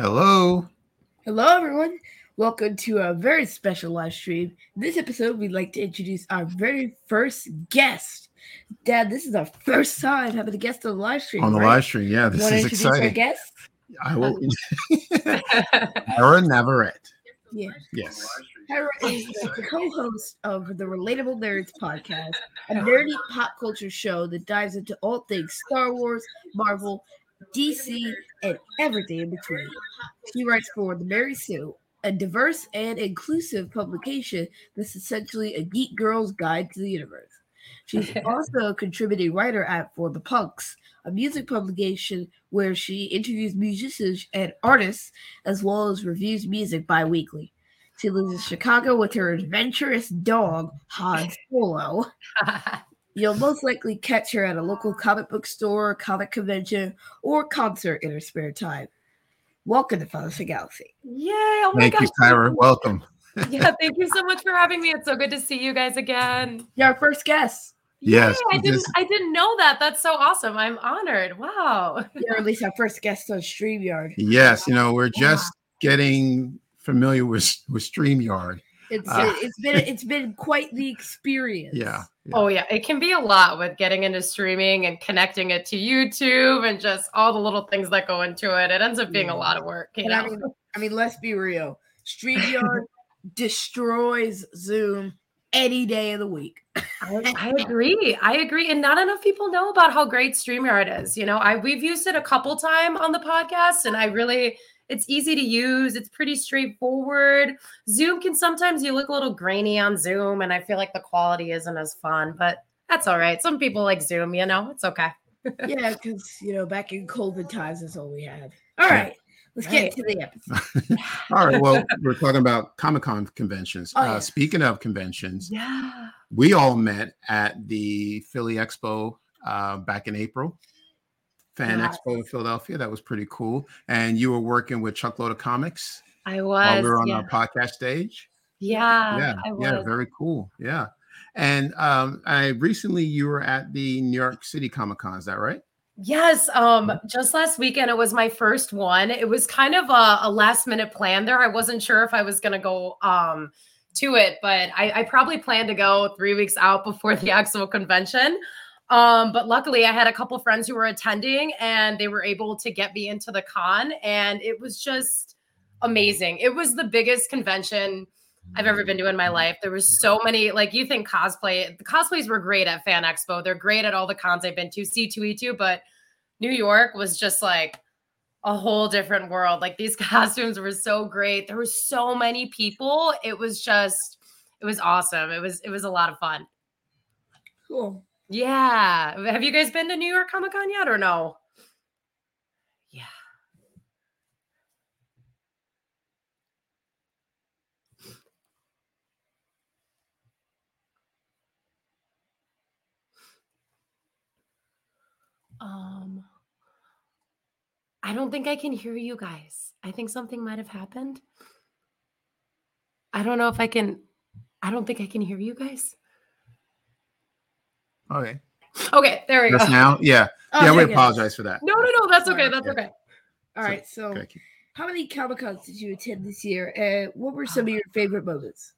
Hello. Hello, everyone. Welcome to a very special live stream. In this episode, we'd like to introduce our very first guest. Dad, this is our first time having a guest on the live stream. On the right? live stream, yeah, this is introduce Our exciting. guest? I will. Aaron Navarrete. Yeah. Yes. Hera is the co-host of the Relatable Nerds podcast, a nerdy pop culture show that dives into all things Star Wars, Marvel, DC, and everything in between. She writes for The Mary Sue, a diverse and inclusive publication that's essentially a geek girl's guide to the universe. She's also a contributing writer at For the Punks, a music publication where she interviews musicians and artists as well as reviews music bi-weekly. She lives in Chicago with her adventurous dog, Han Solo. You'll most likely catch her at a local comic book store, comic convention, or concert in her spare time. Welcome to Fantasy Galaxy. Yay! Oh my Thank gosh. you, Tyra. Welcome. Yeah, thank you so much for having me. It's so good to see you guys again. You're our first guest. Yes, Yay, I didn't because- I didn't know that. That's so awesome. I'm honored. Wow. You're at least our first guest on StreamYard. Yes, you know, we're just getting familiar with with StreamYard. It's Ah. it's been it's been quite the experience. Yeah. Yeah. Oh yeah, it can be a lot with getting into streaming and connecting it to YouTube and just all the little things that go into it. It ends up being a lot of work, you And I know. mean, I mean, let's be real. StreamYard destroys Zoom any day of the week. I, I agree. I agree. And not enough people know about how great StreamYard is. You know, I we've used it a couple time on the podcast and I really it's easy to use. It's pretty straightforward. Zoom can sometimes you look a little grainy on Zoom and I feel like the quality isn't as fun, but that's all right. Some people like Zoom, you know. It's okay. yeah, because you know, back in COVID times, that's all we had. All right, let's Right. get to the episode. All right. Well, we're talking about Comic Con conventions. Oh, uh, yeah. Speaking of conventions, Yeah. we all met at the Philly Expo uh, back in April. Fan. Expo in Philadelphia. That was pretty cool. And you were working with Truckload of Comics I was. while we were on yeah. our podcast stage. yeah, yeah, I was. yeah, very cool. Yeah. And um, I recently you were at the New York City Comic Con, is that right? Yes, um, just last weekend it was my first one. It was kind of a, a last minute plan there. I wasn't sure if I was gonna go um to it, but I, I probably planned to go three weeks out before the actual convention. Um, but luckily I had a couple friends who were attending and they were able to get me into the con, and it was just amazing. It was the biggest convention I've ever been to in my life. There was so many, like you think cosplay, the cosplays were great at Fan Expo. They're great at all the cons I've been to, C2E2, but New York was just like a whole different world. Like these costumes were so great. There were so many people. It was just, it was awesome. It was, it was a lot of fun. Cool. Yeah. Have you guys been to New York Comic Con yet or no? Yeah. Um, I don't think I can hear you guys. I think something might have happened. I don't know if I can. I don't think I can hear you guys. Okay. Okay, there we go. Just now? Yeah. Oh, yeah, we okay. apologize for that. No, no, no. That's okay. That's Yeah. okay. All right. So, Okay. how many Comic Cons did you attend this year, and what were some of your favorite moments?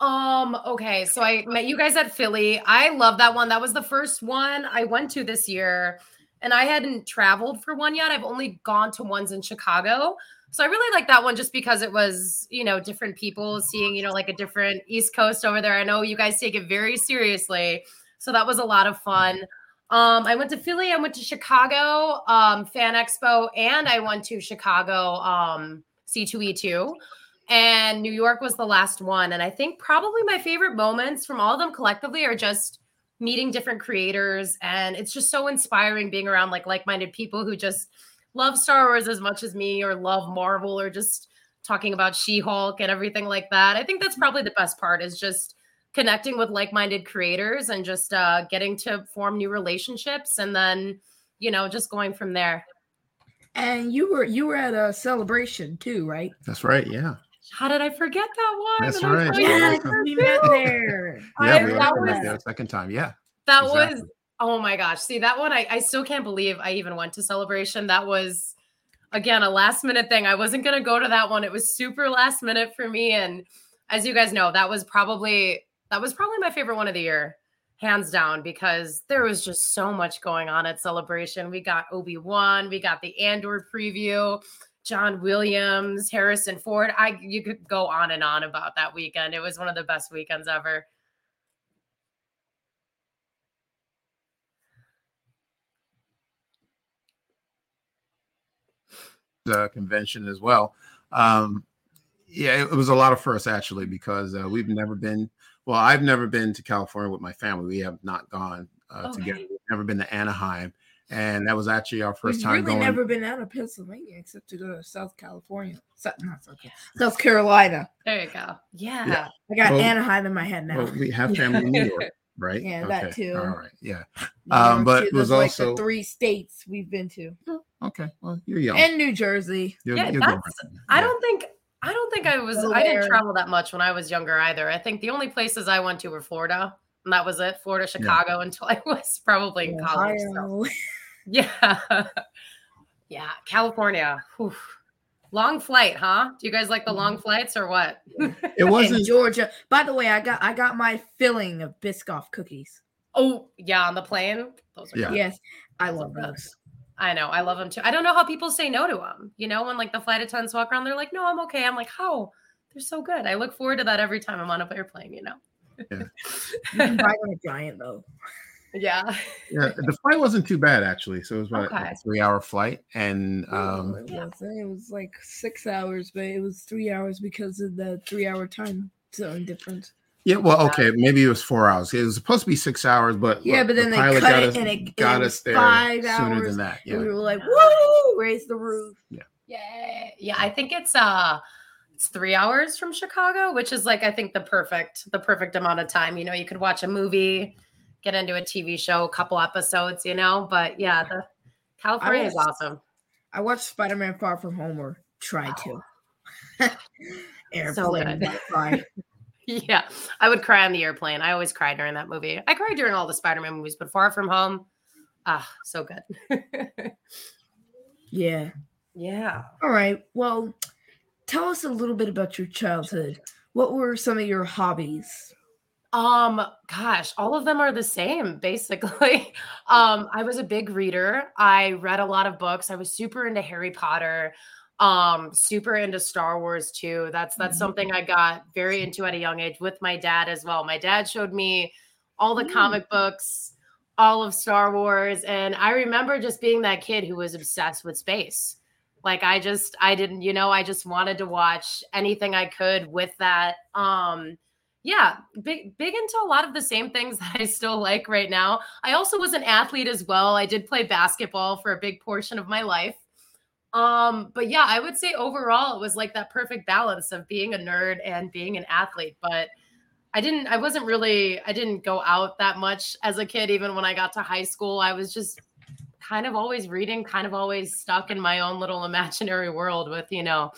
Um, okay, so I met you guys at Philly. I love that one. That was the first one I went to this year, and I hadn't traveled for one yet. I've only gone to ones in Chicago. So I really like that one just because it was, you know, different people seeing, you know, like a different East Coast over there. I know you guys take it very seriously. So that was a lot of fun. Um, I went to Philly, I went to Chicago, um, Fan Expo, and I went to Chicago um C2E2 and New York was the last one. And I think probably my favorite moments from all of them collectively are just meeting different creators. And it's just so inspiring being around like like minded people who just love Star Wars as much as me or love Marvel or just talking about She Hulk and everything like that. I think that's probably the best part is just connecting with like minded creators and just uh, getting to form new relationships and then, you know, just going from there. And you were you were at a celebration too, right? That's right. Yeah. How did I forget that one? That's And right. so Yeah, we met there. Yeah. I- we that was- there a second time. Yeah. That Exactly. was oh my gosh. See that one I, I still can't believe I even went to celebration. That was again, a last minute thing. I wasn't going to go to that one. It was super last minute for me. And as you guys know, that was probably, that was probably my favorite one of the year, hands down, because there was just so much going on at Celebration. We got Obi-Wan, we got the Andor preview, John Williams, Harrison Ford. I, you could go on and on about that weekend. It was one of the best weekends ever. uh, convention as well. Um, yeah, it, was a lot of firsts actually because uh, we've never been. Well, I've never been to California with my family. We have not gone uh, okay. together. We've never been to Anaheim, and that was actually our 1st We've time really going. Never been out of Pennsylvania except to go to South California, South, not South, South Carolina. There you go. Yeah, yeah. I got well, Anaheim in my head now. Well, we have family in New York. right? Yeah, okay. that too. All right, yeah. Um, but it was like also three states we've been to. Oh, okay, well, you're young. And New Jersey. You're, yeah, you're that's, I don't think I don't think I was. I didn't travel that much when I was younger either. I think the only places I went to were Florida, and that was it. Florida, Chicago, yeah. until I was probably in college. So. Yeah, yeah, California. Whew. Long flight, huh? Do you guys like the long Mm-hmm. flights or what? It wasn't Georgia. By the way, I got I got my filling of Biscoff cookies. oh, yeah, on the plane. Those are Yeah. Yes, I love those. I know. I love them too. I don't know how people say no to them. You know, when like the flight attendants walk around, they're like, no, I'm okay. I'm like, how? They're so good. I look forward to that every time I'm on a airplane, you know? You can buy on a giant though. yeah. yeah, the flight wasn't too bad actually. So it was about Okay. a three hour flight, and um, it, was, it was like six hours, but it was three hours because of the three hour time zone difference. Yeah, well, okay, maybe it was four hours. It was supposed to be six hours, but Yeah, look, but then the they pilot cut got it us, and it- got it us there five sooner hours, than that. And we were like, woo, raise the roof. Yeah. Yeah. yeah. I think it's uh it's three hours from Chicago, which is like I think the perfect, the perfect amount of time. You know, you could watch a movie, get into a TV show, a couple episodes, you know. But yeah, the California is awesome. I watched Spider Man Far From Home or tried to. Airplane. good. Yeah, I would cry on the airplane. I always cry during that movie. I cried during all the Spider-Man movies, but Far From Home, ah, so good. Yeah. yeah. All right. Well, tell us a little bit about your childhood. What were some of your hobbies? Um, gosh, all of them are the same, basically. Um, I was a big reader. I read a lot of books. I was super into Harry Potter, um, super into Star Wars too. That's that's Mhm. something I got very into at a young age with my dad as well. My dad showed me all the Mm. comic books, all of Star Wars, and I remember just being that kid who was obsessed with space. Like I just I didn't, you know, I just wanted to watch anything I could with that. Um yeah, big big into a lot of the same things that I still like right now. I also was an athlete as well. I did play basketball for a big portion of my life. Um, but yeah, I would say overall it was like that perfect balance of being a nerd and being an athlete. But I didn't, I wasn't really, I didn't go out that much as a kid. Even when I got to high school, I was just kind of always reading, kind of always stuck in my own little imaginary world with, you know,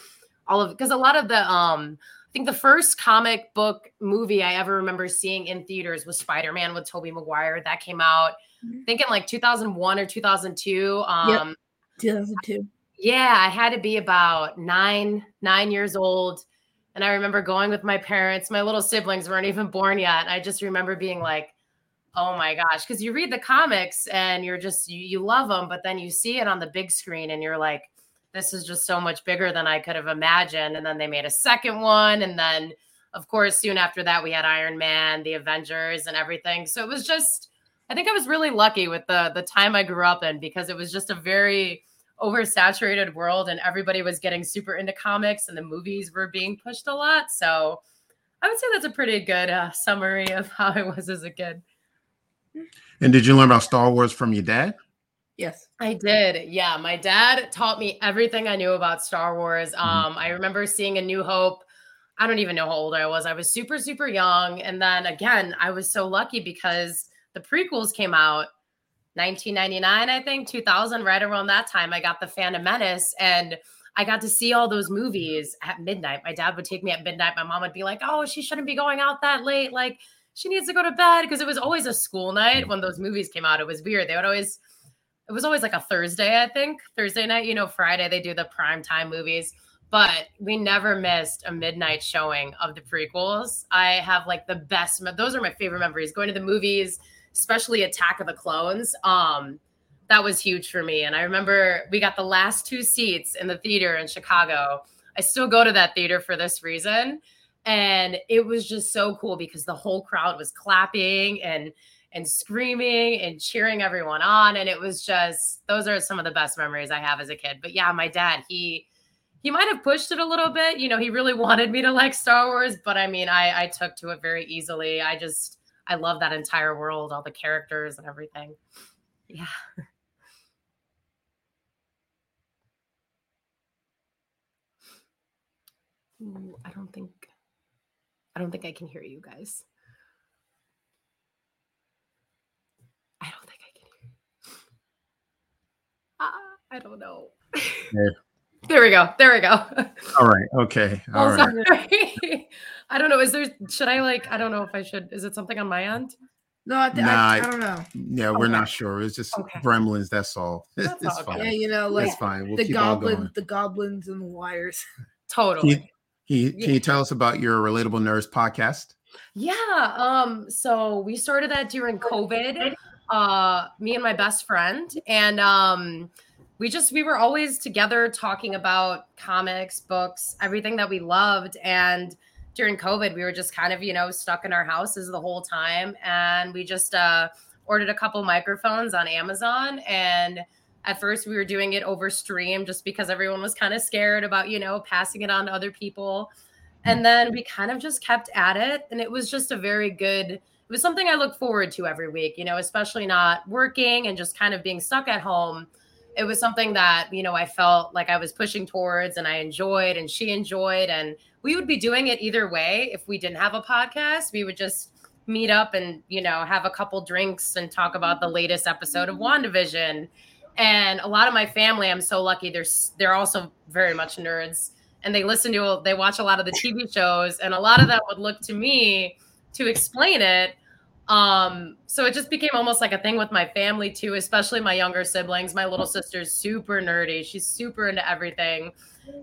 all of because a lot of the um I think the first comic book movie I ever remember seeing in theaters was Spider-Man with Tobey Maguire. That came out. I think in like 2001 or 2002. Um 2002. Yeah, I had to be about nine, nine years old. And I remember going with my parents. My little siblings weren't even born yet. I just remember being like, oh my gosh. Because you read the comics and you're just, you, you love them, but then you see it on the big screen and you're like, this is just so much bigger than I could have imagined. And then they made a second one. And then, of course, soon after that, we had Iron Man, the Avengers, and everything. So it was just, I think I was really lucky with the the time I grew up in because it was just a very oversaturated world and everybody was getting super into comics and the movies were being pushed a lot. So I would say that's a pretty good uh, summary of how I was as a kid. And did you learn about Star Wars from your dad? Yes. I did. Yeah. My dad taught me everything I knew about Star Wars. Um, I remember seeing A New Hope. I don't even know how old I was. I was super, super young. And then again, I was so lucky because the prequels came out 1999, I think, 2000, right around that time. I got The Phantom Menace and I got to see all those movies at midnight. My dad would take me at midnight. My mom would be like, oh, she shouldn't be going out that late. Like, she needs to go to bed because it was always a school night when those movies came out. It was weird. They would always it was always like a Thursday, I think. Thursday night, you know, Friday they do the prime time movies, but we never missed a midnight showing of the prequels. I have like the best those are my favorite memories. Going to the movies, especially Attack of the Clones. Um that was huge for me. And I remember we got the last two seats in the theater in Chicago. I still go to that theater for this reason. And it was just so cool because the whole crowd was clapping and and screaming and cheering everyone on. And it was just those are some of the best memories I have as a kid. But yeah, my dad, he he might have pushed it a little bit. You know, he really wanted me to like Star Wars, but I mean, I I took to it very easily. I just I love that entire world, all the characters and everything. Yeah. Ooh, I don't think I don't think I can hear you guys. I don't think I can hear you. Uh, I don't know. Yeah. There we go. There we go. All right. Okay. All oh, right. I don't know. Is there should I like I don't know if I should is it something on my end? No, I, nah, I, I, don't know. Yeah, we're not sure. It's just okay. gremlins. That's all. That's it's all fine. Yeah, you know, like fine. We'll the goblins, the goblins and the wires. Totally. Can you, can you tell us about your Relatable Nerds podcast? Yeah. Um, so we started that during COVID, uh, me and my best friend. And um, we just we were always together talking about comics, books, everything that we loved. And during COVID, we were just kind of, you know, stuck in our houses the whole time. And we just uh ordered a couple microphones on Amazon and at first, we were doing it over stream just because everyone was kind of scared about, you know, passing it on to other people. And then we kind of just kept at it. And it was just a very good, it was something I look forward to every week, you know, especially not working and just kind of being stuck at home. It was something that, you know, I felt like I was pushing towards and I enjoyed and she enjoyed. And we would be doing it either way. If we didn't have a podcast, we would just meet up and, you know, have a couple drinks and talk about the latest episode of mm-hmm. WandaVision and a lot of my family i'm so lucky they're they're also very much nerds and they listen to they watch a lot of the tv shows and a lot of them would look to me to explain it um so it just became almost like a thing with my family too especially my younger siblings. My little sister's super nerdy. She's super into everything.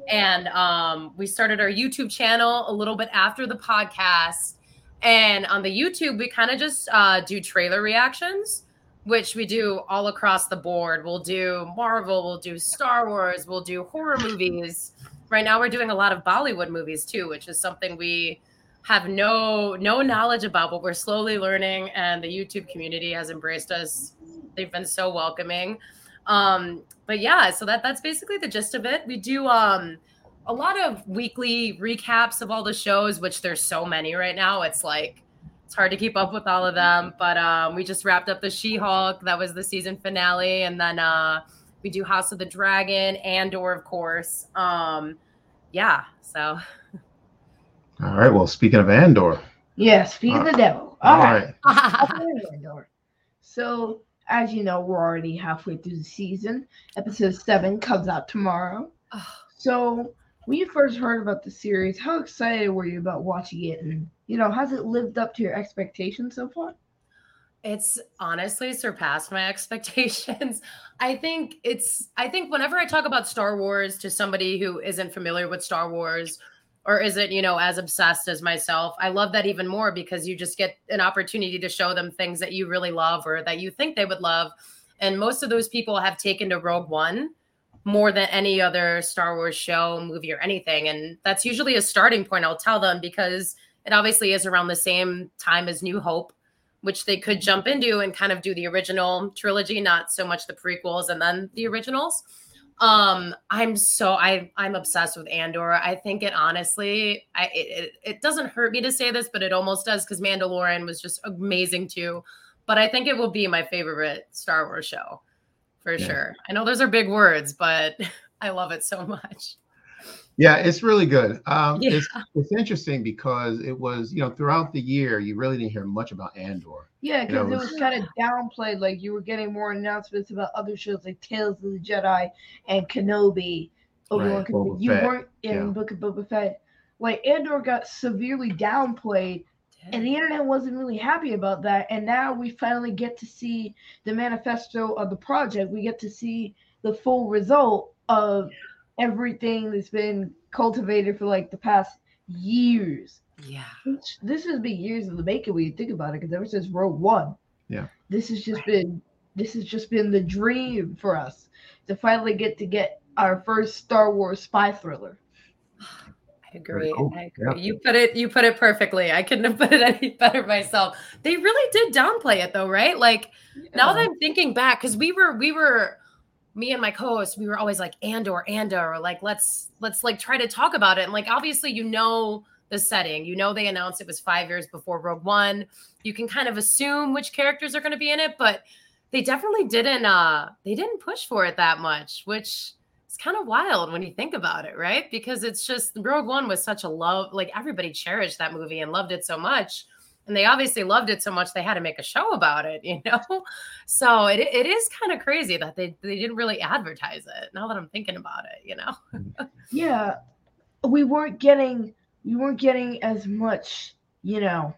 And um we started our youtube channel a little bit after the podcast. And on the youtube we kind of just uh do trailer reactions which we do all across the board. We'll do Marvel, we'll do Star Wars, we'll do horror movies. Right now we're doing a lot of Bollywood movies too, which is something we have no no knowledge about, but we're slowly learning and the YouTube community has embraced us. They've been so welcoming. Um but yeah, so that that's basically the gist of it. We do um a lot of weekly recaps of all the shows, which there's so many right now. It's like it's hard to keep up with all of them, but um, we just wrapped up the She-Hulk. That was the season finale, and then uh, we do House of the Dragon, Andor, of course. Um, yeah, so. All right. Well, speaking of Andor. Yeah, speaking uh, of the devil. all, all right. right. Andor. So, as you know, we're already halfway through the season. Episode seven comes out tomorrow. So, when you first heard about the series, how excited were you about watching it? And, you know, has it lived up to your expectations so far? It's honestly surpassed my expectations. I think it's, I think whenever I talk about Star Wars to somebody who isn't familiar with Star Wars or isn't, you know, as obsessed as myself, I love that even more because you just get an opportunity to show them things that you really love or that you think they would love. And most of those people have taken to Rogue One more than any other Star Wars show, movie, or anything. And that's usually a starting point, I'll tell them, because it obviously is around the same time as New Hope, which they could jump into and kind of do the original trilogy, not so much the prequels and then the originals. Um, I'm so I I'm obsessed with Andor. I think it honestly, I it, it, it doesn't hurt me to say this, but it almost does because Mandalorian was just amazing too. But I think it will be my favorite Star Wars show for yeah. sure. I know those are big words, but I love it so much. Yeah, it's really good. Um, yeah. it's, it's interesting because it was, you know, throughout the year, you really didn't hear much about Andor. Yeah, because you know, it was, was kind of downplayed. Like you were getting more announcements about other shows like Tales of the Jedi and Kenobi. Right, you Fett. weren't in yeah. Book of Boba Fett. Like Andor got severely downplayed and the internet wasn't really happy about that. And now we finally get to see the manifesto of the project. We get to see the full result of everything that's been cultivated for like the past years. Yeah. Which- This has been years in the making when you think about it, because ever since Rogue One, Yeah. this has just been this has just been the dream for us to finally get to get our first Star Wars spy thriller. I agree. cool. I agree. Yeah. You put it you put it perfectly. I couldn't have put it any better myself. They really did downplay it though, right? Like now that I'm thinking back, because we were we were me and my co-host, we were always like Andor, Andor, or like let's let's like try to talk about it. And like obviously you know the setting. You know they announced it was five years before Rogue One. You can kind of assume which characters are going to be in it, but they definitely didn't uh they didn't push for it that much, which is kind of wild when you think about it, right? Because it's just Rogue One was such a love, like everybody cherished that movie and loved it so much. And they obviously loved it so much they had to make a show about it, you know? So it, it is kind of crazy that they, they didn't really advertise it now that I'm thinking about it, you know? yeah, we weren't getting we weren't getting as much, you know,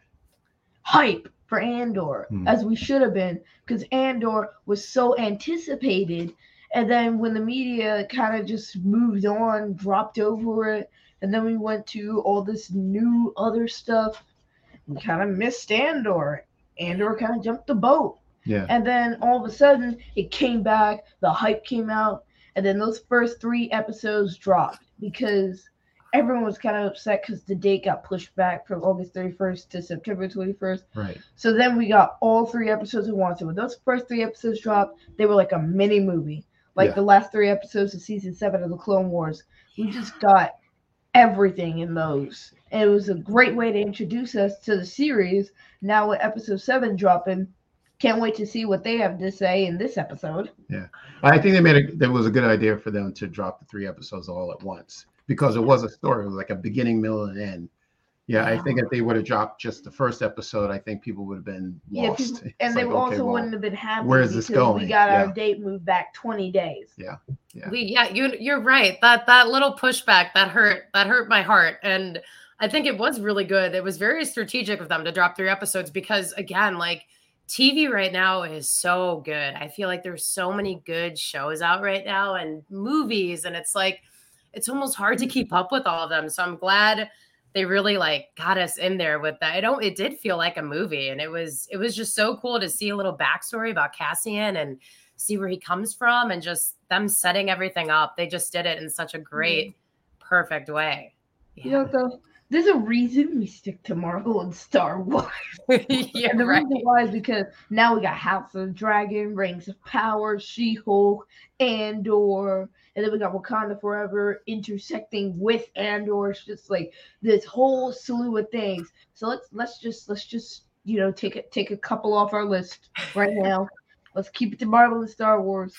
hype for Andor Hmm. as we should have been because Andor was so anticipated. And then when the media kind of just moved on, dropped over it, and then we went to all this new other stuff, we kind of missed Andor. Andor kind of jumped the boat. Yeah. And then all of a sudden, it came back, the hype came out, and then those first three episodes dropped because everyone was kind of upset because the date got pushed back from August 31st to September 21st. Right. So then we got all three episodes at once. And when those first three episodes dropped, they were like a mini movie. Like Yeah. the last three episodes of season seven of the Clone Wars. We just got everything in those. It was a great way to introduce us to the series. Now with episode seven dropping, can't wait to see what they have to say in this episode. Yeah, I think they made a that was a good idea for them to drop the three episodes all at once because it was a story. It was like a beginning, middle, and end. Yeah, I think if they would have dropped just the first episode, I think people would have been Yeah, lost. people, It's and they like, okay, also well, wouldn't have been happy where is this because we going? got our date moved back 20 days. Yeah. We yeah, you you're right. That that little pushback that hurt that hurt my heart. And I think it was really good. It was very strategic of them to drop three episodes because again, like TV right now is so good. I feel like there's so many good shows out right now and movies, and it's like it's almost hard to keep up with all of them. So I'm glad they really like got us in there with that. I don't it did feel like a movie, and it was it was just so cool to see a little backstory about Cassian and see where he comes from and just them setting everything up. They just did it in such a great, mm-hmm. perfect way. You know, though, there's a reason we stick to Marvel and Star Wars. yeah, and the right. reason why is because now we got House of Dragon, Rings of Power, She-Hulk, Andor, and then we got Wakanda Forever intersecting with Andor. It's just like this whole slew of things. So let's let's just let's just you know take it take a couple off our list right now. Let's keep it to Marvel and Star Wars.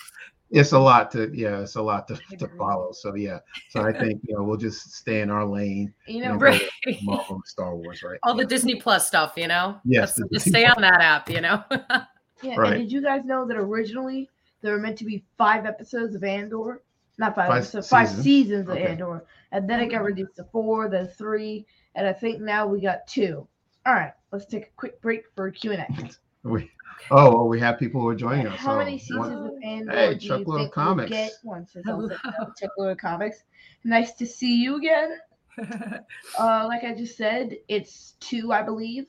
it's a lot to yeah, it's a lot to, to follow. So yeah, so I think you know we'll just stay in our lane. You know, Right. Marvel and Star Wars, right? All the Disney Plus stuff, you know? Yes, just Disney stay Plus. on that app, you know? Yeah, Right. and did you guys know that originally there were meant to be five episodes of Andor? Not five, Five episodes, five seasons. seasons of Okay. Andor. And then it got reduced to four, then three, and I think now we got two. All right, let's take a quick break for Q&A. We, oh, well, we have people who are joining us. How so many seasons one- of Andor Hey, do you think of we'll Comics. get? One says Hello. also Truckload of Comics. Nice to see you again. Uh, like I just said, it's two, I believe.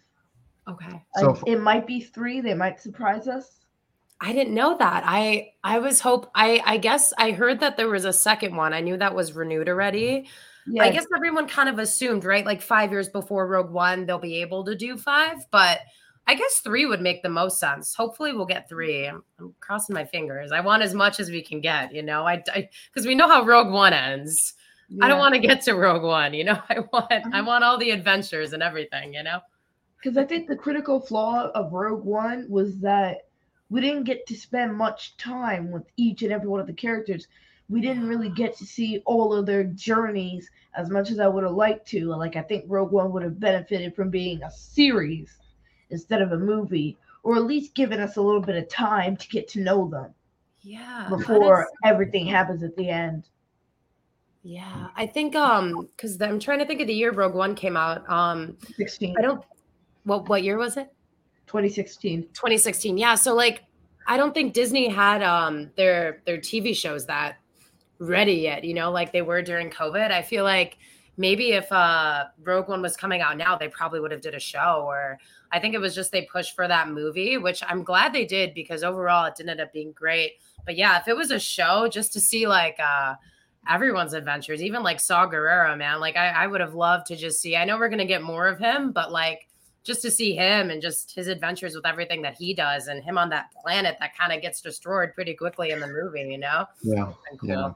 okay. So Uh, it might be three. They might surprise us. I didn't know that. I I was hope I I guess I heard that there was a second one. I knew that was renewed already. Yeah, I guess everyone kind of assumed, right? Like five years before Rogue One, they'll be able to do five, but I guess three would make the most sense. Hopefully, we'll get three. I'm, I'm crossing my fingers. I want as much as we can get, you know. I because we know how Rogue One ends. I don't want to get to Rogue One, you know. I want I Mhm. want all the adventures and everything, you know. Because I think the critical flaw of Rogue One was that we didn't get to spend much time with each and every one of the characters. We didn't really get to see all of their journeys as much as I would have liked to. Like I think Rogue One would have benefited from being a series instead of a movie, or at least given us a little bit of time to get to know them Yeah. before is- everything happens at the end. yeah, I think um because I'm trying to think of the year Rogue One came out. Um, 16. I don't. what what year was it? 2016. 2016. Yeah. So like I don't think Disney had um their their TV shows that ready yet, you know, like they were during COVID. I feel like maybe if uh Rogue One was coming out now, they probably would have did a show or I think it was just they pushed for that movie, which I'm glad they did because overall it didn't end up being great. But yeah, if it was a show just to see like uh everyone's adventures, even like Saw Gerrera, man, like I, I would have loved to just see. I know we're gonna get more of him, but like just to see him and just his adventures with everything that he does and him on that planet that kind of gets destroyed pretty quickly in the movie, you know? Yeah. Cool. Yeah.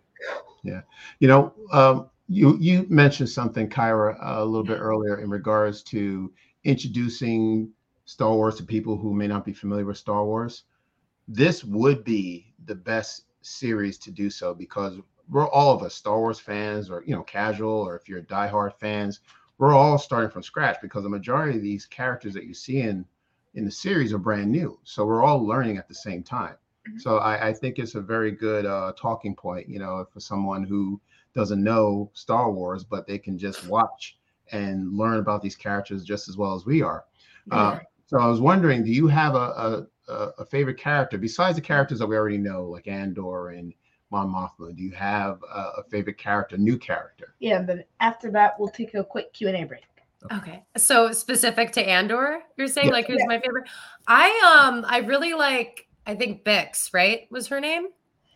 Yeah. You know, um, you you mentioned something, Kyra, uh, a little bit earlier in regards to introducing Star Wars to people who may not be familiar with Star Wars. This would be the best series to do so because we're all of us Star Wars fans, or you know, casual, or if you're diehard fans, we're all starting from scratch because the majority of these characters that you see in in the series are brand new. So we're all learning at the same time. Mm-hmm. So I, I, think it's a very good uh, talking point, you know, for someone who doesn't know Star Wars, but they can just watch and learn about these characters just as well as we are. Yeah. Uh, so I was wondering, do you have a, a, a favorite character besides the characters that we already know, like Andor and Mon Mothma? Do you have a, a favorite character, new character? Yeah, but after that, we'll take a quick Q and A break. Okay. So specific to Andor, you're saying yeah. like who's yeah. my favorite? I um I really like I think Bix, right? Was her name?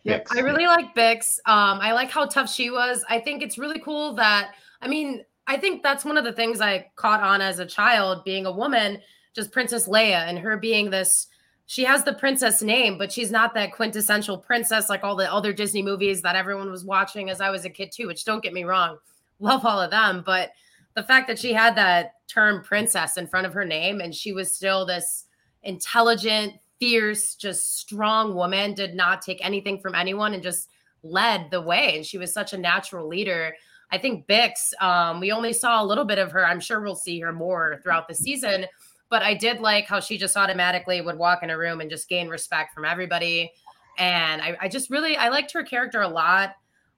Bix. I really like Bix. Um I like how tough she was. I think it's really cool that I mean, I think that's one of the things I caught on as a child being a woman, just Princess Leia and her being this she has the princess name, but she's not that quintessential princess like all the other Disney movies that everyone was watching as I was a kid too, which don't get me wrong, love all of them, but the fact that she had that term princess in front of her name and she was still this intelligent, fierce, just strong woman, did not take anything from anyone and just led the way. And she was such a natural leader. I think Bix, um, we only saw a little bit of her. I'm sure we'll see her more throughout the season but I did like how she just automatically would walk in a room and just gain respect from everybody. And I, I just really I liked her character a lot.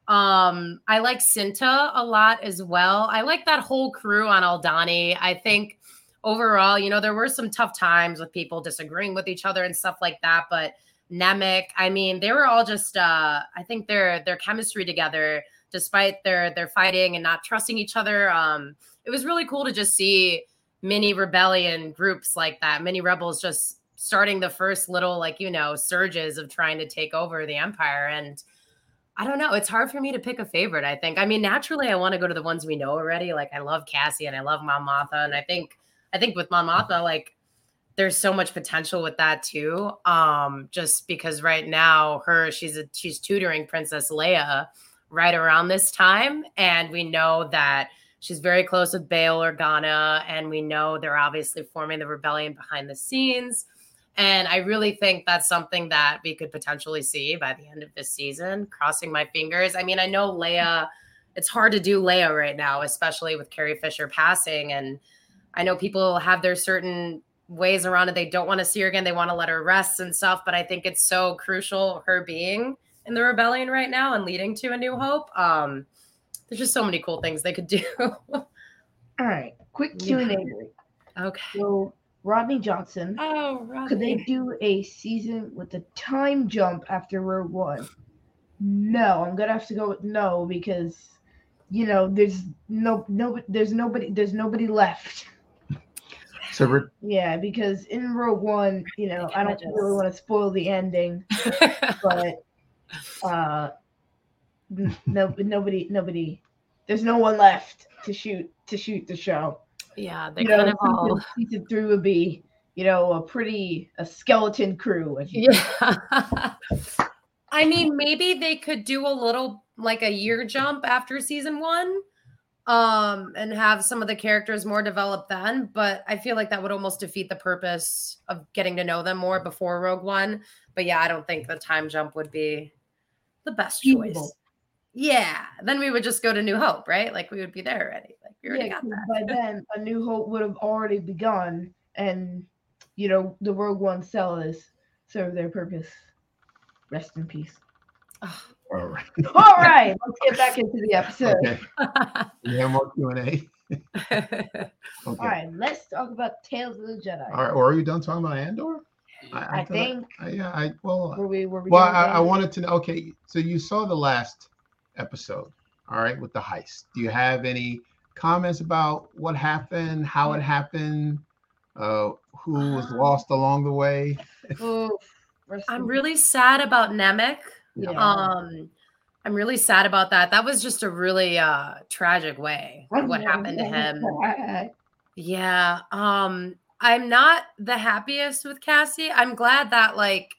Um, I like Cinta a lot as well. I like that whole crew on Aldhani. I think overall, you know, there were some tough times with people disagreeing with each other and stuff like that. But Nemik, I mean, they were all just uh I think their their chemistry together, despite their their fighting and not trusting each other. Um, it was really cool to just see mini rebellion groups like that, mini rebels just starting the first little like you know surges of trying to take over the empire and I don't know. It's hard for me to pick a favorite. I think. I mean, naturally, I want to go to the ones we know already. Like, I love Cassie and I love Mon Mothma, and I think, I think with Mon Mothma, like, there's so much potential with that too. Um, just because right now, her she's a she's tutoring Princess Leia right around this time, and we know that She's very close with Bail Organa, and we know they're obviously forming the rebellion behind the scenes. And I really think that's something that we could potentially see by the end of this season. Crossing my fingers. I mean, I know Leia, it's hard to do Leia right now, especially with Carrie Fisher passing. And I know people have their certain ways around it. They don't want to see her again. They want to let her rest and stuff. But I think it's so crucial her being in the rebellion right now and leading to a new hope. Um, there's just so many cool things they could do. All right, quick Q and A. Okay. So Rodney Johnson. Oh, Rodney. Could they do a season with a time jump after Rogue One? No, I'm gonna have to go with no because you know there's no no there's nobody there's nobody left. So we're yeah, because in Rogue One, you know, I don't really want to spoil the ending, but uh no, nobody, nobody. There's no one left to shoot to shoot the show. Yeah, they you kind know, of all. Season three would be, you know, a pretty a skeleton crew. Yeah. I mean, maybe they could do a little like a year jump after season one um and have some of the characters more developed then but i feel like that would almost defeat the purpose of getting to know them more before rogue one but yeah i don't think the time jump would be the best choice yeah, then we would just go to New Hope, right? Like we would be there already. Like we already yeah, got that. By then, a New Hope would have already begun, and you know the Rogue One sellers serve their purpose. Rest in peace. Oh. All right. All right. Let's get back into the episode. Okay. We have more Q and A. Okay. All right, let's talk about Tales of the Jedi. All right. Or are you done talking about Andor? I thought- think- I, yeah. I well. Were we? Were we? Well, I, I wanted to know. Okay, so you saw the last episode, all right, with the heist. Do you have any comments about what happened, how it happened, uh, who was lost along the way? Oof, I'm really sad about Nemik. Yeah. Um, I'm really sad about that. That was just a really uh tragic way what happened to him. Yeah. Um, I'm not the happiest with Cassie. I'm glad that like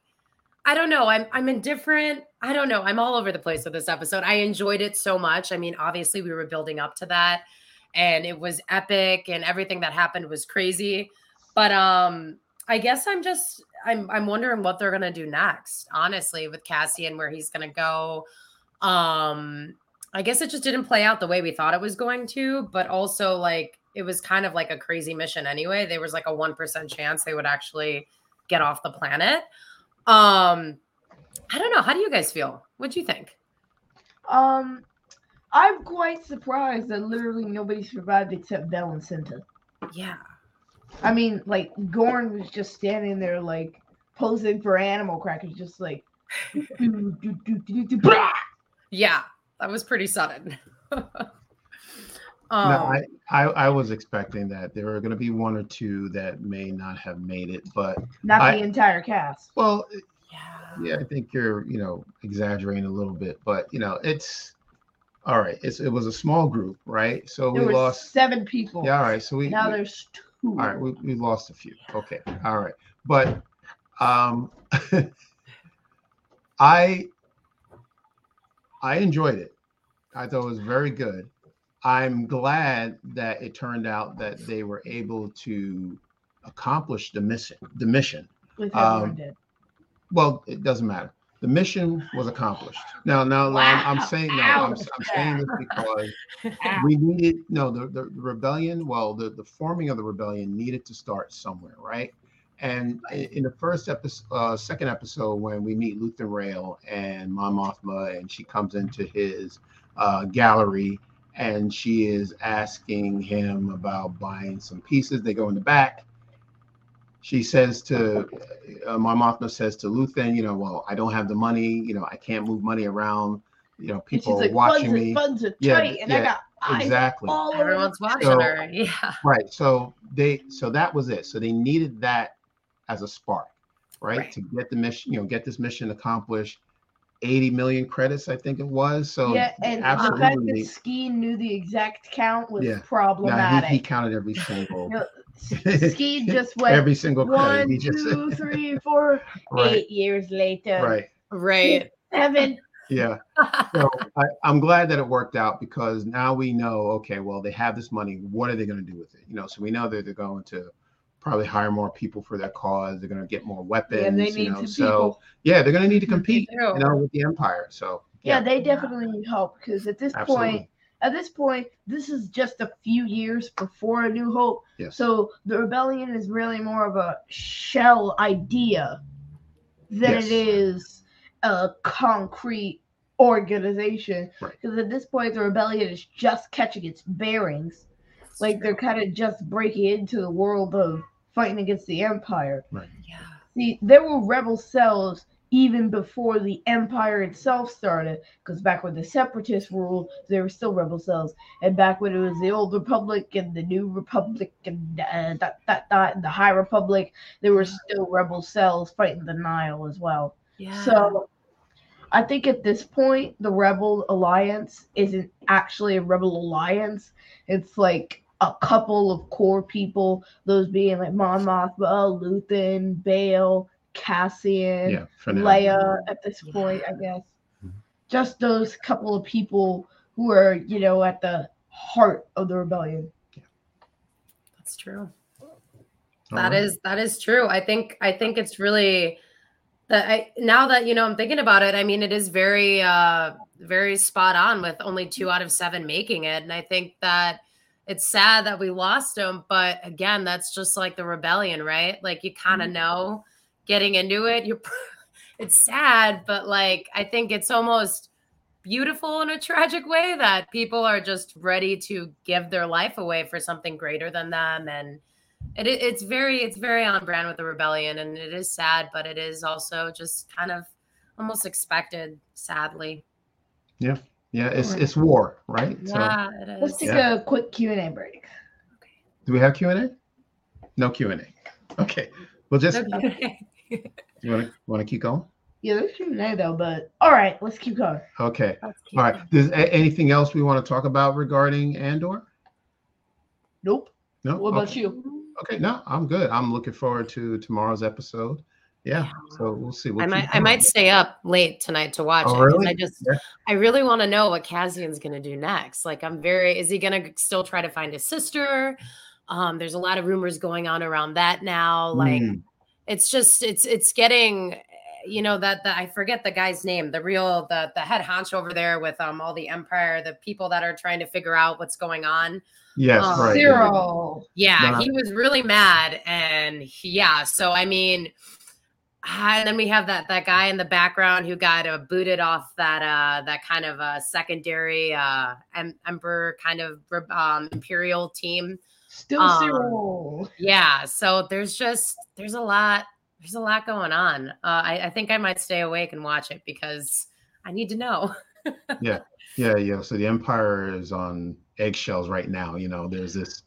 I don't know. I'm I'm indifferent. I don't know. I'm all over the place with this episode. I enjoyed it so much. I mean, obviously we were building up to that and it was epic and everything that happened was crazy. But um I guess I'm just I'm I'm wondering what they're going to do next, honestly, with Cassie and where he's going to go. Um I guess it just didn't play out the way we thought it was going to, but also like it was kind of like a crazy mission anyway. There was like a 1% chance they would actually get off the planet. Um I don't know. How do you guys feel? What do you think? Um, I'm quite surprised that literally nobody survived except Vel and Cinta. Yeah. I mean, like Gorn was just standing there, like posing for animal crackers, just like. do, do, do! Yeah. That was pretty sudden. um, no, I, I I was expecting that there are going to be one or two that may not have made it, but Not I- the entire cast. well, yeah. yeah, I think you're you know exaggerating a little bit, but you know it's all right. It's it was a small group, right? So There we were lost. seven people. Yeah, all right. So we Now we- there's two. All right, we, we lost a few. Okay, all right, but um, I I enjoyed it. I thought it was very good. I'm glad that it turned out that they were able to accomplish the mission. The mission. Um. Well, it doesn't matter. The mission was accomplished. Now, now, now I'm, I'm saying no. I'm, I'm saying this because we needed no the, the rebellion well the, the forming of the rebellion needed to start somewhere right and in the first episode uh, second episode when we meet Luthen Rael and Mon Mothma and she comes into his uh, gallery and she is asking him about buying some pieces they go in the back she says to uh, Mon says to Luthen you know well I don't have the money you know I can't move money around you know people she's are like, watching funds me funds are Yeah, tight, and I yeah, got eyes exactly all Everyone's watching So- her. Yeah. Right. So they so that was it. So they needed that as a spark, right? Right. To get the mission, you know, get this mission accomplished. 80 million credits, I think it was. So yeah, and uh, the fact absolutely. that Skeen knew the exact count was Yeah. Now, problematic. he, he counted every single No, Skeen just went every single credit. one, He just two, three, four, right, eight years later. right. Right. Seven. Yeah. So I, I'm glad that it worked out because now we know, okay, well, they have this money. What are they going to do with it? You know, so we know that they're going to probably hire more people for their cause. They're going to get more weapons. Yeah, they you need know, some so people. yeah, they're going to need to compete, you know, with the Empire. So Yeah, they definitely need help because at this point, at this point, this is just a few years before A New Hope. Yes. So the rebellion is really more of a shell idea than Yes. it is a concrete organization. Right. Because at this point, the rebellion is just catching its bearings. Like they're kind of just breaking into the world of fighting against the Empire. Right. Yeah. See, there were rebel cells even before the Empire itself started, because back when the Separatists ruled, there were still rebel cells, and back when it was the Old Republic and the New Republic and uh, that that that and the High Republic, there were still rebel cells fighting the Nile as well. Yeah. So, I think at this point, the Rebel Alliance isn't actually a Rebel Alliance. It's like a couple of core people, those being like Mon Mothma, Luthen, Bail, Cassian, yeah. Leia at this point, I guess. Mhm. Just those couple of people who are, you know, at the heart of the rebellion. Yeah. That's true. All That right. is that is true. I think I think it's really that I now that you know I'm thinking about it, I mean it is very uh very spot on with only 2 out of 7 making it and I think that it's sad that we lost them, but again, that's just like the rebellion, right? Like you kind of mm-hmm. know getting into it, you're it's sad, but like I think it's almost beautiful in a tragic way that people are just ready to give their life away for something greater than them and it, it's very it's very on brand with the rebellion and it is sad but it is also just kind of almost expected sadly. Yeah yeah it's it's war right yeah so, it is. let's take yeah. a quick q&a break okay do we have q&a no q&a okay we'll just okay. you want to want to keep going yeah, there's Q&A though, but all right, let's keep going. Okay. Keep all right. Going. Does anything else we want to talk about regarding Andor? Nope. No. What about you? Okay. No, I'm good. I'm looking forward to tomorrow's episode. Yeah. So we'll see. We'll I might I might stay up late tonight to watch oh, it. Really? I just yeah. I really want to know what Cassian's gonna do next. Like I'm very is he gonna still try to find his sister? Um, there's a lot of rumors going on around that now. Like mm. it's just it's it's getting you know that the, I forget the guy's name, the real the the head honcho over there with um all the empire, the people that are trying to figure out what's going on. Yes, um, right. Syril. Yeah, he was really mad, and he, yeah. So I mean, and then we have that that guy in the background who got uh, booted off that uh that kind of uh secondary uh emperor kind of um imperial team. Still um, Syril. Yeah, so there's just there's a lot there's a lot going on. Uh, I, I think I might stay awake and watch it because I need to know. yeah, yeah, yeah. So the Empire is on eggshells right now. You know, there's this,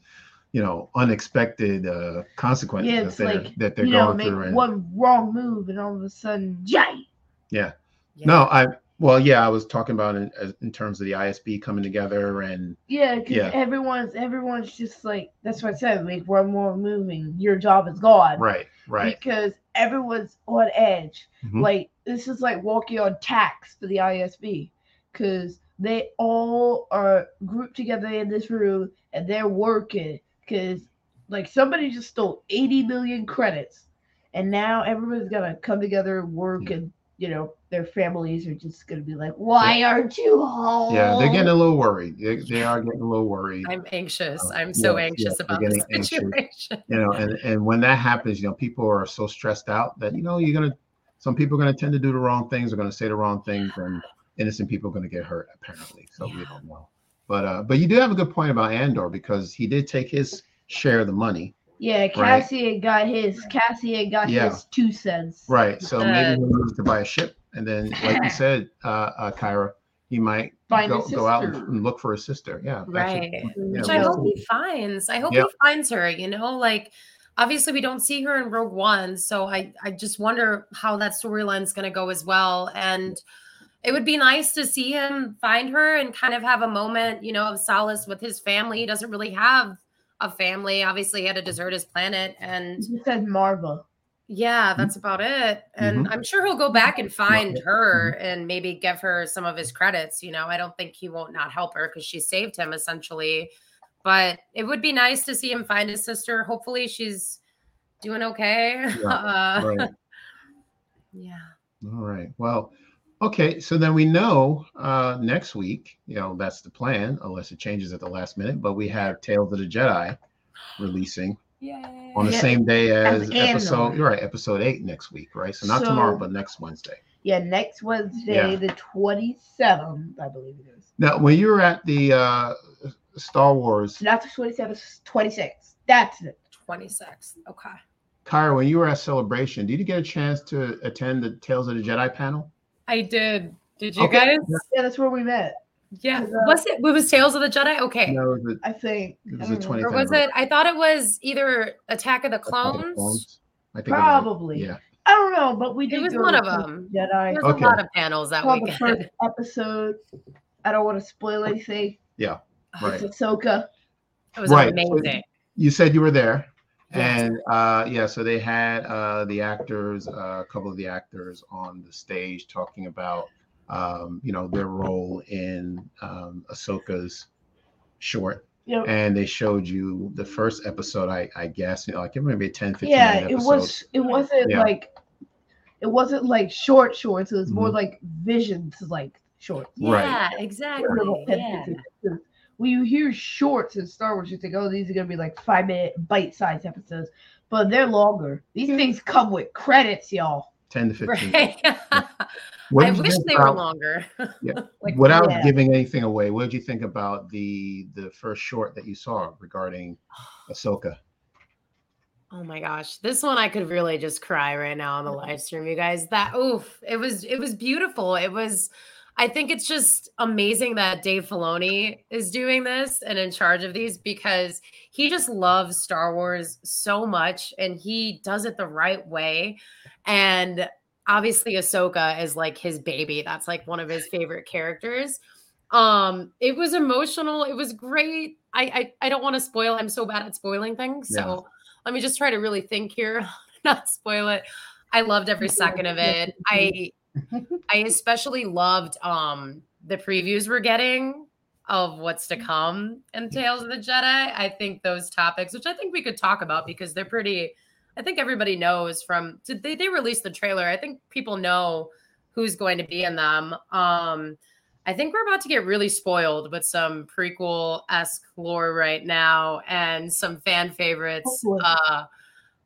you know, unexpected uh, consequence yeah, that they're like, that they're you going know, through. Make and, one wrong move, and all of a sudden, yay! Yeah. yeah. No, I well, yeah, I was talking about in, in terms of the ISB coming together and yeah, because yeah. everyone's everyone's just like that's what I said. Like one more moving, your job is gone. Right, right. Because everyone's on edge. Mm-hmm. Like this is like walking on tacks for the ISB, because they all are grouped together in this room and they're working. Because like somebody just stole eighty million credits, and now everyone's gonna come together, and work, and you know their families are just going to be like, "Why yeah. aren't you home?" Yeah, they're getting a little worried. They, they are getting a little worried. I'm anxious. Uh, I'm so anxious about this situation. Anxious. You know, and and when that happens, you know, people are so stressed out that you know you're gonna. Some people are going to tend to do the wrong things. They're going to say the wrong things, and innocent people are going to get hurt. Apparently, so yeah. we don't know. But uh, but you do have a good point about Andor because he did take his share of the money yeah, Cassian right. got his. Cassian got yeah. his two cents. Right. So uh, maybe he needs to buy a ship, and then, like you said, uh, uh Kyra, he might go, go out and look for his sister. Yeah. Right. Which I hope he finds. I hope he finds her. You know, like obviously we don't see her in Rogue One, so I I just wonder how that storyline's going to go as well, and. It would be nice to see him find her and kind of have a moment, you know, of solace with his family. He doesn't really have a family. Obviously, he had to desert his planet, and he said Maarva. Yeah, that's about it. And mm-hmm. I'm sure he'll go back and find her mm-hmm. and maybe give her some of his credits. You know, I don't think he won't not help her because she saved him essentially. But it would be nice to see him find his sister. Hopefully, she's doing okay. Yeah. Uh, right. yeah. All right. Well, Okay, so then we know uh, next week, you know, that's the plan, unless it changes at the last minute. But we have Tales of the Jedi releasing Yay. on the yeah. same day as, as episode. You're right, episode eight next week, right? So not so, tomorrow, but next Wednesday. Yeah, next Wednesday, yeah. the 27th, I believe it is. Now, when you were at the uh, Star Wars, not the 27th, 26th. That's it. 26th. Okay. Kyra, when you were at Celebration, did you get a chance to attend the Tales of the Jedi panel? I did. Did you okay. guys? Yeah, that's where we met. Yeah. Uh, was it? It was Tales of the Jedi. Okay. No, it I think. It was the 20th. Or was it? I thought it was either Attack of the Clones. Of the clones. I think Probably. yeah. I don't know, but we did. It was one of them. Jedi. There's okay. a lot of panels that weekend. The first episode. I don't want to spoil anything. Yeah. Right. It's Ahsoka. It was right. amazing. So you said you were there. And uh, yeah, so they had uh, the actors, uh, a couple of the actors on the stage talking about, um, you know, their role in um, Ahsoka's short. Yep. And they showed you the first episode, I, I guess, you know, like it maybe 10, 15 Yeah, it was, it wasn't yeah. like, it wasn't like short shorts. It was mm-hmm. more like visions, like short. Yeah, right. exactly. Yeah when you hear shorts in Star Wars, you think, oh, these are gonna be like five minute bite sized episodes, but they're longer. These mm-hmm. things come with credits, y'all. 10 to 15. Right. What I wish think they were longer. Yeah. like, Without yeah. giving anything away, what did you think about the the first short that you saw regarding Ahsoka? Oh my gosh, this one I could really just cry right now on the live stream, you guys. That oof, it was it was beautiful. It was I think it's just amazing that Dave Filoni is doing this and in charge of these because he just loves Star Wars so much and he does it the right way. And obviously Ahsoka is like his baby. That's like one of his favorite characters. Um, it was emotional. It was great. I I, I don't want to spoil. I'm so bad at spoiling things. So Yeah. let me just try to really think here, not spoil it. I loved every second of it. I I especially loved um the previews we're getting of what's to come in Tales of the Jedi. I think those topics, which I think we could talk about because they're pretty I think everybody knows from did they they released the trailer. I think people know who's going to be in them. Um I think we're about to get really spoiled with some prequel esque lore right now and some fan favorites. Uh,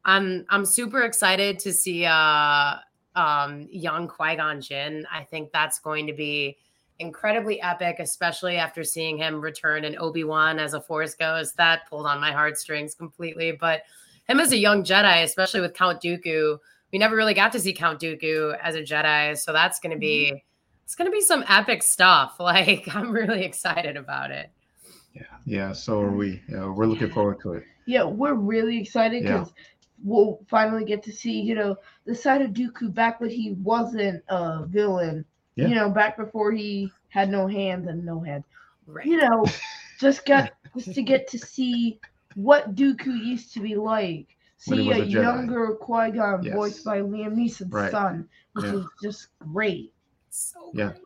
I'm I'm super excited to see uh, um, young Qui Gon Jinn. I think that's going to be incredibly epic, especially after seeing him return in Obi Wan as a Force Ghost. That pulled on my heartstrings completely. But him as a young Jedi, especially with Count Dooku, we never really got to see Count Dooku as a Jedi, so that's going to be it's going to be some epic stuff. Like I'm really excited about it. Yeah, yeah. So are we. Yeah, we're looking forward to it. Yeah, we're really excited Yeah. Because we'll finally get to see, you know, the side of Dooku back when he wasn't a villain. Yeah. You know, back before he had no hands and no head. Right. You know, just got just to get to see what Dooku used to be like. See a, a younger Qui Gon Yes. voiced by Liam Neeson's Right. son, which Yeah. is just great. so Yeah. great.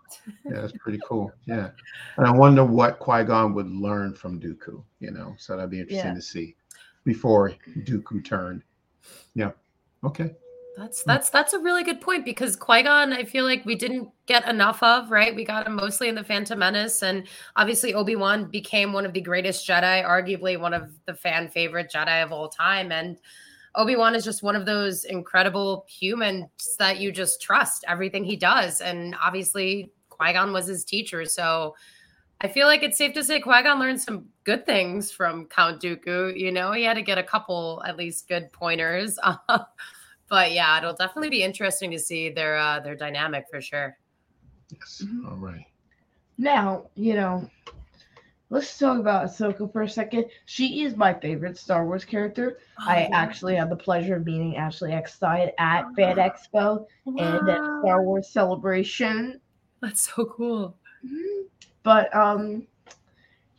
Yeah, that's pretty cool. Yeah, and I wonder what Qui Gon would learn from Dooku. You know, so that'd be interesting Yeah. to see before Dooku turned. Yeah. Okay. That's that's that's a really good point because Qui Gon, I feel like we didn't get enough of, right? We got him mostly in the Phantom Menace, and obviously Obi Wan became one of the greatest Jedi, arguably one of the fan favorite Jedi of all time, and Obi Wan is just one of those incredible humans that you just trust everything he does, and obviously Qui Gon was his teacher, so. I feel like it's safe to say Qui Gon learned some good things from Count Dooku. You know, he had to get a couple at least good pointers. but yeah, it'll definitely be interesting to see their uh, their dynamic for sure. Yes. Mhm. All right. Now, you know, let's talk about Ahsoka for a second. She is my favorite Star Wars character. I Oh, actually had the pleasure of meeting Ashley Eckstein at Fan Expo and at Star Wars Celebration. That's so cool. But um,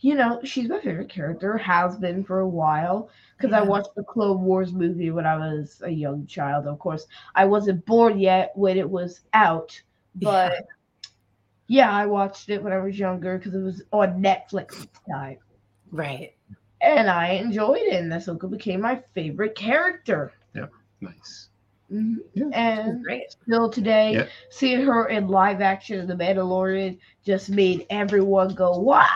you know, she's my favorite character, has been for a while. Because I watched the Clone Wars movie when I was a young child. Of course, I wasn't born yet when it was out, but yeah, I watched it when I was younger because it was on Netflix at the time. Right. and I enjoyed it. And Ahsoka became my favorite character. Yeah, Nice. Mhm. Yeah. And still today, Yeah. seeing her in live action in The Mandalorian just made everyone go, "What?"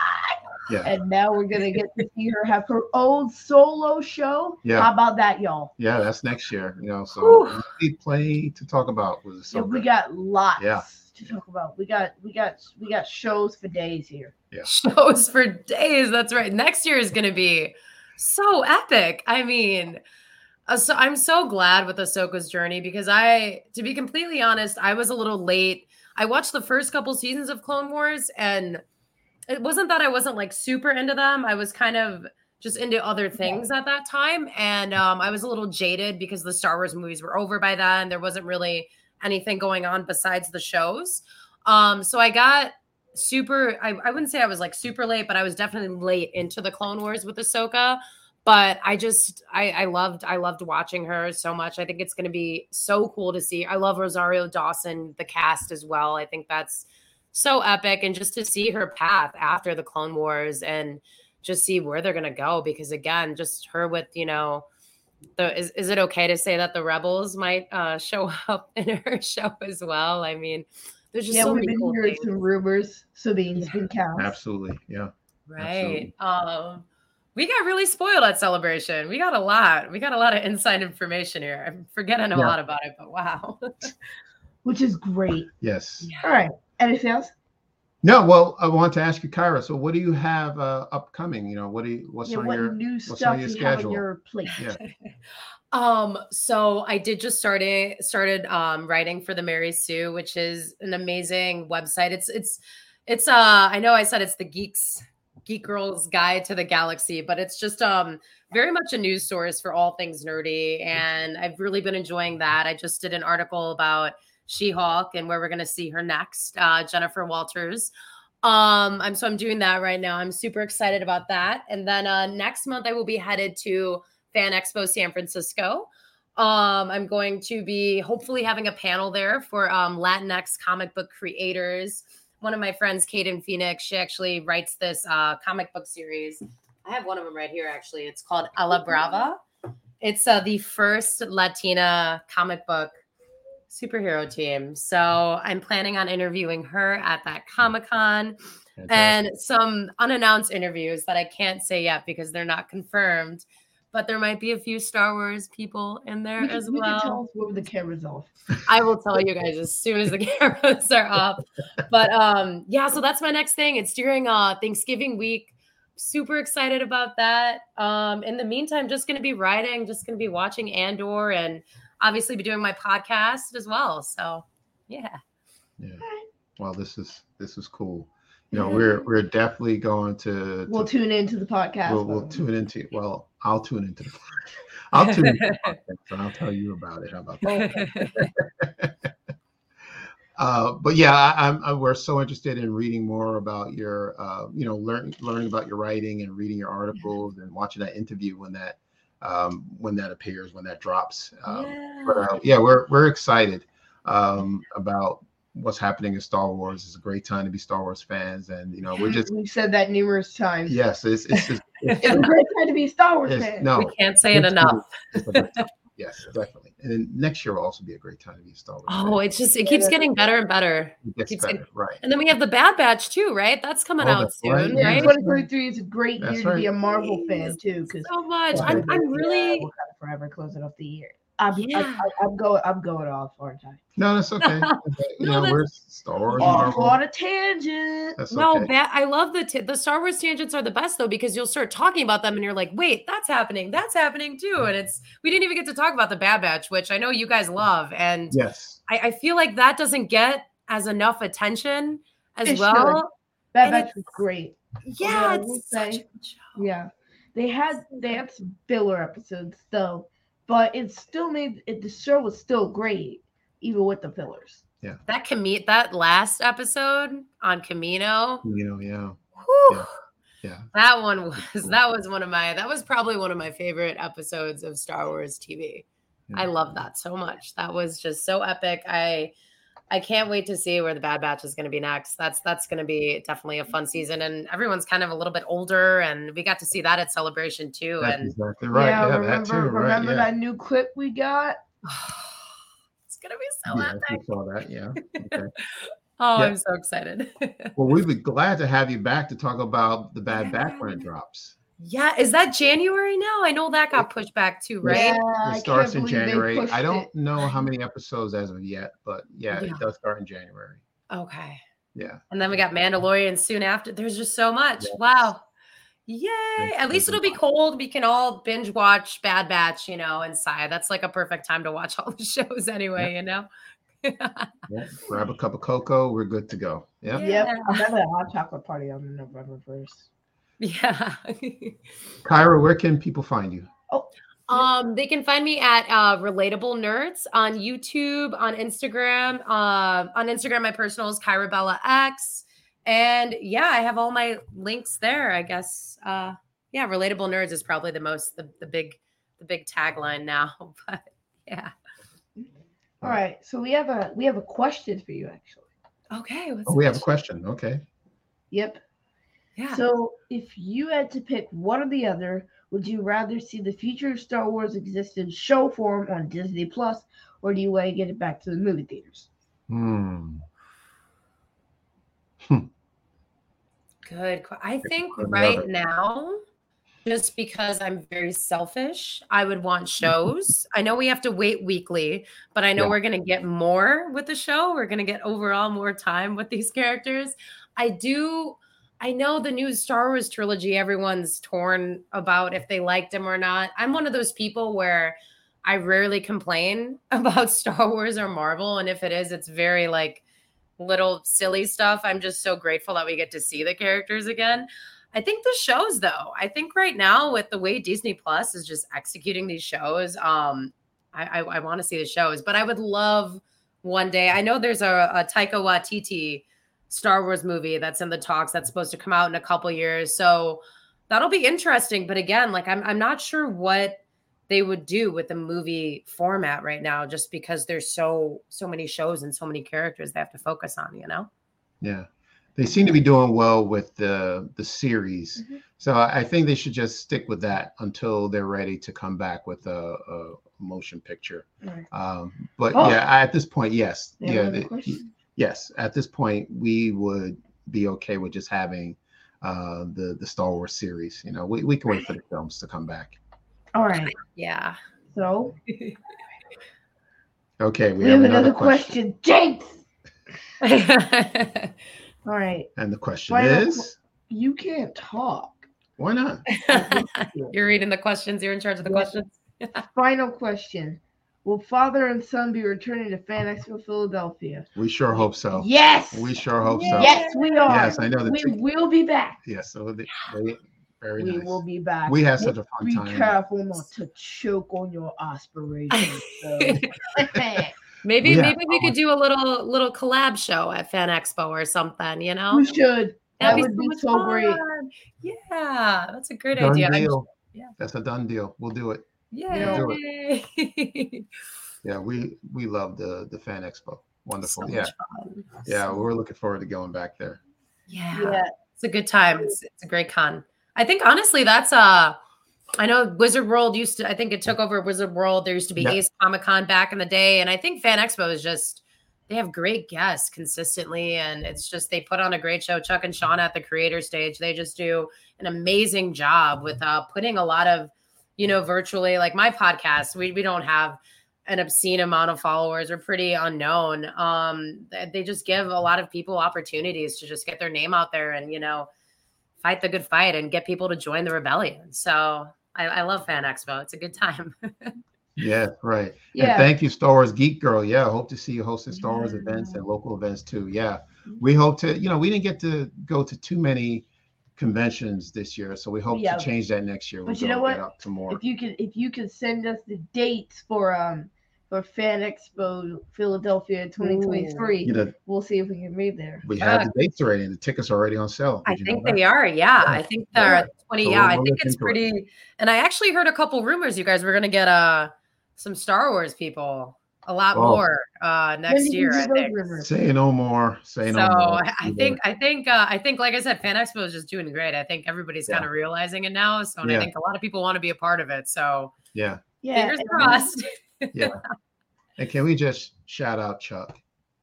Yeah. And now we're gonna get to see her have her own solo show. Yeah. How about that, y'all? Yeah, that's next year. You know, so we play to talk about with Yeah, we got lots Yeah. to talk about. We got we got we got shows for days here. Yeah. Shows for days. That's right. Next year is going to be so epic. I mean, so I'm so glad with Ahsoka's journey because I, to be completely honest, I was a little late. I watched the first couple seasons of Clone Wars, and it wasn't that I wasn't like super into them. I was kind of just into other things at that time, and um, I was a little jaded because the Star Wars movies were over by then. There wasn't really anything going on besides the shows. Um, so I got super I, I wouldn't say I was like super late, but I was definitely late into the Clone Wars with Ahsoka. But I just I, I loved I loved watching her so much. I think it's gonna be so cool to see. I love Rosario Dawson, the cast as well. I think that's so epic. And just to see her path after the Clone Wars and just see where they're gonna go. Because again, just her with, you know, the is, is it okay to say that the rebels might uh show up in her show as well? I mean, there's just yeah, so we've many been cool hearing things. some rumors. Sabine's been cast. Absolutely. Yeah. Right. Um, we got really spoiled at celebration. We got a lot. We got a lot of inside information here. I forget I know Yeah. a lot about it, but wow. which is great. Yes. All right. Anything else? No, well, I want to ask you, Kyra. So, what do you have uh, upcoming? You know, what do you, what's Yeah, on what your new what's stuff on your you have on schedule? your plate? Yeah. Um, so I did just started started um writing for the Mary Sue, which is an amazing website. It's it's it's uh I know I said it's the geeks geek girls guide to the galaxy, but it's just um very much a news source for all things nerdy. And I've really been enjoying that. I just did an article about She-Hulk and where we're gonna see her next, uh Jennifer Walters. Um, I'm so I'm doing that right now. I'm super excited about that. And then uh next month I will be headed to Fan Expo San Francisco. Um, I'm going to be hopefully having a panel there for um, Latinx comic book creators. One of my friends, Kaden Phoenix, she actually writes this uh, comic book series. I have one of them right here, actually. It's called A La Brava. It's uh, the first Latina comic book superhero team. So I'm planning on interviewing her at that Comic Con and some unannounced interviews that I can't say yet because they're not confirmed. But there might be a few Star Wars people in there You can- as you can tell well. us when the camera's off. I will tell you guys as soon as the cameras are up. But um, yeah, so that's my next thing. It's during uh Thanksgiving week. Super excited about that. Um, in the meantime, just gonna be writing, just gonna be watching Andor and obviously be doing my podcast as well. So yeah. Yeah. Well, this is this is cool. You know, we're we're definitely going to. to We'll tune into the podcast. we'll, we'll tune into. Well, I'll tune into the. podcast. I'll tune into the podcast and I'll tell you about it. How about that? Uh, but yeah, I, I'm, I, we're so interested in reading more about your, uh, you know, learning learning about your writing and reading your articles and watching that interview when that um, when that appears when that drops. Um, But uh, yeah, we're we're excited um, about what's happening in Star Wars. It's a great time to be Star Wars fans, and you know, we're just We've said that numerous times. yes, it's it's, just, It's a great time to be a Star Wars it's fan. no, we can't say it enough. it's a great time. yes, definitely. And then next year will also be a great time to be a Star Wars. Oh, fan. it's just it keeps getting better and better. it gets keeps better, right? And then we have the Bad Batch too, right? That's coming Oh, out that's soon, right. Yeah, right? 2023 is a great That's year to be a Marvel fan too, because So much. I'm, I'm really Wakanda forever closing off the year. I'm, Yeah. I, I, I'm going. I'm going off, aren't I? No, that's okay. you No, know, we're Star Wars. Off on a tangent. That's no okay. bad. I love the t- the Star Wars tangents are the best though because you'll start talking about them and you're like, wait, that's happening, that's happening too, and it's we didn't even get to talk about the Bad Batch, which I know you guys love, and Yes. I, I feel like that doesn't get as enough attention as It well. That And match it- was great. Yeah, I will it's such a say- show. Yeah, they had they had some filler episodes though, but it still made it. The show was still great, even with the fillers. Yeah. That Cami- that last episode on Kamino, You know, yeah. whew, Yeah. Yeah. that one was that was one of my that was probably one of my favorite episodes of Star Wars TV. I love that so much. That was just so epic. I I can't wait to see where the Bad Batch is going to be next. That's that's going to be definitely a fun season, and everyone's kind of a little bit older, and we got to see that at Celebration too. That's And exactly right. Yeah, remember, that too. Right. remember yeah. that new clip we got? it's going to be so yeah, epic. we saw that. Yeah. Okay. Oh, Yeah. I'm so excited. Well, we'd be glad to have you back to talk about the bad Batch background drops. Yeah, is that January now? I know that got pushed back too, right? Yeah, It I starts in January. I don't it. know how many episodes as of yet, but yeah, Yeah. it does start in January. Okay. Yeah. And then we got Mandalorian soon after. There's just so much. Yes. Wow. Yay. Yes, At least it'll be cold. We can all binge watch Bad Batch, you know, and inside. That's like a perfect time to watch all the shows anyway, you know? Yeah. Grab a cup of cocoa. We're good to go. Yeah. Yeah. Yep, I'm having a hot chocolate party on November first. Yeah. Kyra, where can people find you? Oh, um, they can find me at uh Relatable Nerds on YouTube, on Instagram. Uh, on Instagram, my personal is Kyra Bella X. And yeah, I have all my links there, I guess. Uh yeah, Relatable Nerds is probably the most the, the big the big tagline now. But yeah. All right, so we have a we have a question for you actually. Okay. Oh, we have a question. Okay. Yep. Yeah. So if you had to pick one or the other, would you rather see the future of Star Wars exist in show form on Disney Plus, or do you want to get it back to the movie theaters? Hmm. Good. I think right it. now, just because I'm very selfish. I would want shows. I know we have to wait weekly, but I know Yeah. we're going to get more with the show. We're going to get overall more time with these characters. I do. I know the new Star Wars trilogy, everyone's torn about if they liked them or not. I'm one of those people where I rarely complain about Star Wars or Marvel. And if it is, it's very like little silly stuff. I'm just so grateful that we get to see the characters again. I think the shows though, I think right now with the way Disney Plus is just executing these shows, um, I, I, I want to see the shows, but I would love one day. I know there's a, a Taika Waititi Star Wars movie that's in the talks that's supposed to come out in a couple years. So that'll be interesting. But again, like I'm I'm not sure what they would do with the movie format right now, just because there's so so many shows and so many characters they have to focus on, you know? Yeah, they seem to be doing well with the the series, Mhm. so I I think they should just stick with that until they're ready to come back with a, a motion picture. Right. Um, but Oh. yeah, at this point, yes, They have yeah, another the- question? Yes. At this point, we would be okay with just having uh, the the Star Wars series. You know, we, we can wait for the films to come back. All right. Yeah. So Okay, we, we, have, another question. Jinx. All right. and the question Final is, You can't talk. why not? You're reading the questions. You're in charge of the Yeah. questions. Final question. Will father and son be returning to Fan Expo Philadelphia? We sure hope so. Yes. We sure hope so. Yes, we are. Yes, I know the we tick- will be back. Yes, so they, they very we nice. will be back. We had such a fun Be time. Be careful not to choke on your aspirations. so. maybe Yeah. maybe we could do a little little collab show at Fan Expo or something, you know? we should. That That'd would be much so great. Yeah, that's a great Done idea. Deal. yeah. That's a done deal. We'll do it. Yeah. Yay. Yeah, we we love the the fan expo. Wonderful. So yeah, fun. yeah, So- we're looking forward to going back there. yeah. Yeah. It's a good time. It's, it's a great con. I think honestly, that's uh I know Wizard World used to, I think it took over Wizard World. There used to be Yeah. Ace Comic Con back in the day. And I think Fan Expo is just they have great guests consistently. And it's just they put on a great show. Chuck and Sean at the creator stage, they just do an amazing job with uh putting a lot of, you know, virtually like my podcast, we we don't have an obscene amount of followers we're pretty unknown um they just give a lot of people opportunities to just get their name out there and you know fight the good fight and get people to join the rebellion so i, I love fan expo it's a good time Yeah, right. And Yeah. thank you, Star Wars Geek Girl. Yeah, hope to see you hosting Star Wars Yeah. events and local events too. Yeah, we hope to. You know, we didn't get to go to too many conventions this year, so we hope Yeah. to change that next year. But We'll you know what? get up to more. If you could if you could send us the dates for um for Fan Expo Philadelphia 2023, You know, we'll see if we can be there. we have the dates already, and the tickets are already on sale. i Did you know think that? they are yeah Yeah. i think they're 20 So yeah i we'll think look it's into it. pretty and i actually heard a couple rumors you guys were gonna get uh some star wars people a lot Oh. more uh next year i think? Say no more. Say so no more. I, I think I think uh, I think like I said, Fan Expo is just doing great. I think everybody's Yeah. kind of realizing it now. So and Yeah. I think a lot of people want to be a part of it. So Yeah. Yeah, fingers and- crossed. And can we just shout out Chuck?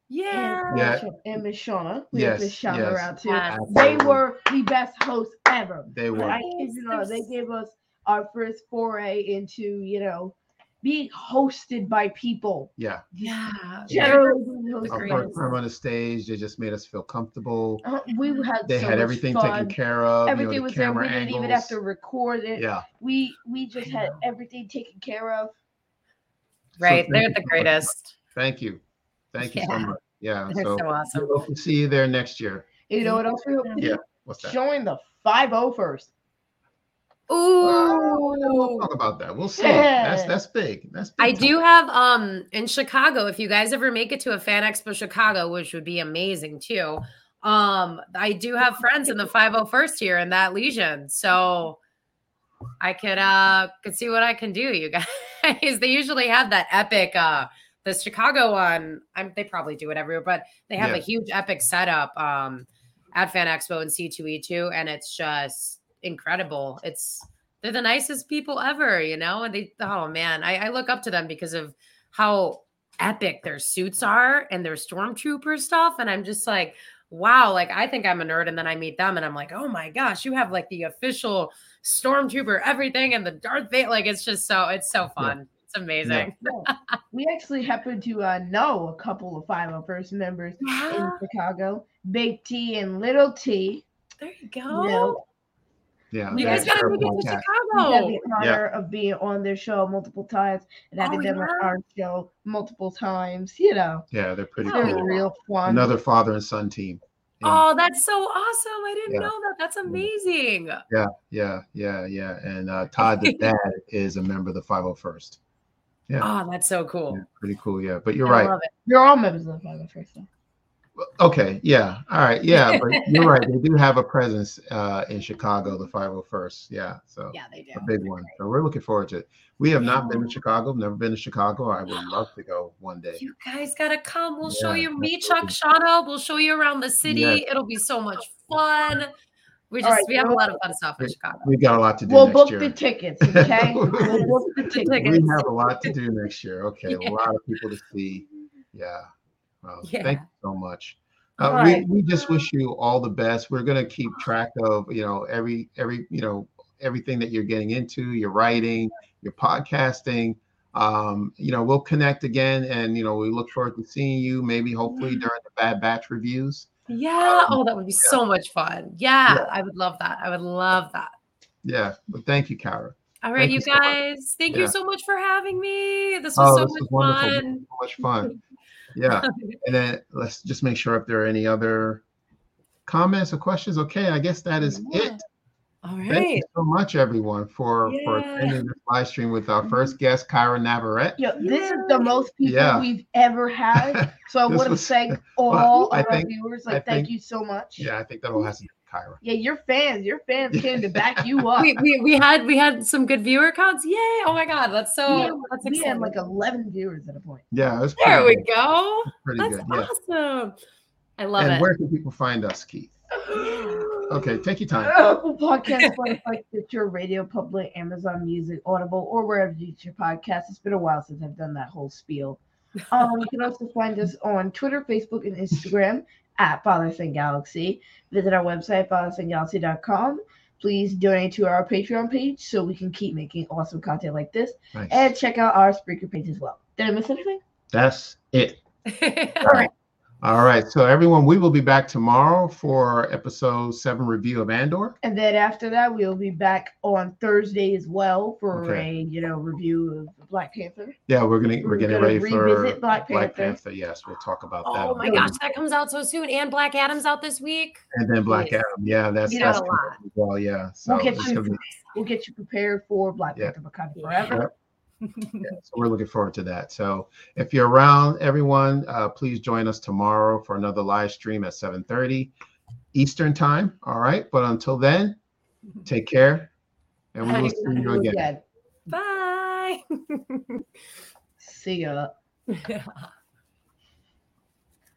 yeah. and, Yeah. and Miss Shauna. We have to Yes, her yes. out too. Yeah. They were the best hosts ever. They were. I kid you not, they gave us our first foray into, you know, being hosted by people. Yeah. Yeah. Generally being The hosted greatest. on the stage, they just made us feel comfortable. Uh, we had They so had much everything fun. taken care of. you know, Everything the was there. camera We didn't even have angles. to record it. Yeah. We we just had everything taken care of. Right. So They're the you so much. greatest. Thank you. Thank you so Yeah. much. Yeah. They're So so awesome. we hope to see you there next year. You know what else we hope to do? Yeah. What's that? Join the 5 first. We'll Ooh. talk about that. We'll see. That's that's big. That's big I do have um in Chicago. If you guys ever make it to a Fan Expo Chicago, which would be amazing too. Um, I do have friends in the 501st here in that Legion. So I could uh could see what I can do, you guys. they usually have that epic uh the Chicago one. I'm they probably do it everywhere, but they have Yeah. a huge epic setup um at Fan Expo and C2E2, and it's just incredible. It's they're the nicest people ever, you know. And they, oh man, I, I look up to them because of how epic their suits are and their stormtrooper stuff. And I'm just like, wow, like I think I'm a nerd. And then I meet them and I'm like, oh my gosh, you have like the official stormtrooper, everything, and the Darth Vader. Like it's just so it's so fun. It's amazing. Yeah. we actually happen to uh, know a couple of 501st members Yeah. in Chicago, Big T and Little T. There you You go. know, Yeah, you guys gotta their make it to Chicago. we had the honor of being on their show multiple times and having Oh, them on yeah? our show multiple times. You know, Yeah, they're pretty they're cool. real fun. Another father and son team. And- Oh, that's so awesome. I didn't Yeah. know that. That's amazing. Yeah, yeah, yeah, yeah. And uh, Todd, the dad, is a member of the 501st. Yeah. Oh, that's so cool. Yeah, pretty cool. Yeah, but you're I right. love it. They're all members of the 501st. Though. Okay, yeah, all right, yeah, but you're right. They do have a presence uh, in Chicago, the 501st. Yeah, so Yeah, they do. a big one. So we're looking forward to it. We have not been to Chicago, never been to Chicago. I would love to go one day. You guys gotta come. We'll show you me, Chuck, absolutely. Shauna. We'll show you around the city. Yes. It'll be so much fun. We just right, we have a lot of fun stuff in Chicago. We got a lot to do We'll next book year. the tickets, okay? we'll book the tickets. tickets. we have a lot to do next year. Okay, Yeah. a lot of people to see. Yeah. Well, Yeah. thank you so much. Uh, All we, we just wish you all the best. We're gonna keep track of you know every every you know everything that you're getting into, your writing, your podcasting. Um, you know, we'll connect again, and you know we look forward to seeing you. Maybe hopefully during the Bad Batch reviews. Yeah. Um, Oh, that would be so much fun. Yeah, Yeah. I would love that. I would love that. Yeah, but thank you, Kara. All right, Thank you you so guys. Thank you so much for having me. This was Oh, so this much was fun. So much fun. Yeah. And then let's just make sure if there are any other comments or questions. Okay, I guess that is Yeah. it. All right. Thank you so much, everyone, for for Yeah. attending this live stream with our first guest, Kyra Navarette. Yo, this is the most people Yeah. we've ever had. So I want to was- thank Well, all I of our think- viewers. I Like, thank think- you so much. Yeah, I think that all has to do with Kyra. Yeah, your fans, your fans came to back you up. We, we, we had we had some good viewer counts. Yay! Oh my god, that's so Yeah, that's we had like 11 viewers at a point. Yeah, it was there pretty we good. go. Pretty That's good. Yeah. awesome. I love And it. where can people find us, Keith? Okay, take your time. Apple Podcast, Spotify, Stitcher, Radio Public, Amazon Music, Audible, or wherever you get your podcast. It's been a while since I've done that whole spiel. Um, you can also find us on Twitter, Facebook, and Instagram at Fathers and Galaxy. Visit our website, fathersandgalaxy.com. Please donate to our Patreon page so we can keep making awesome content like this. Nice. And check out our Spreaker page as well. Did I miss anything? That's it. All right. All right. So everyone, we will be back tomorrow for episode seven review of Andor. And then after that, we'll be back on Thursday as well for Okay. a you know review of Black Panther. Yeah, we're gonna we're We're getting gonna ready for revisit Black Black Panther. Panther. Yes, we'll talk about that. Oh my Yeah. gosh, that comes out so soon. And Black Adam's out this week. And then Black Yes. Adam. Yeah, that's that's a lot. well. Yeah. So We'll get you- be- We'll get you prepared for Black Yeah. Panther Wakanda Forever. Yeah, so we're looking forward to that. So if you're around, everyone, uh, please join us tomorrow for another live stream at 7:30 Eastern time. All right. But until then, take care, and we will see you again. Bye. See ya. Yeah.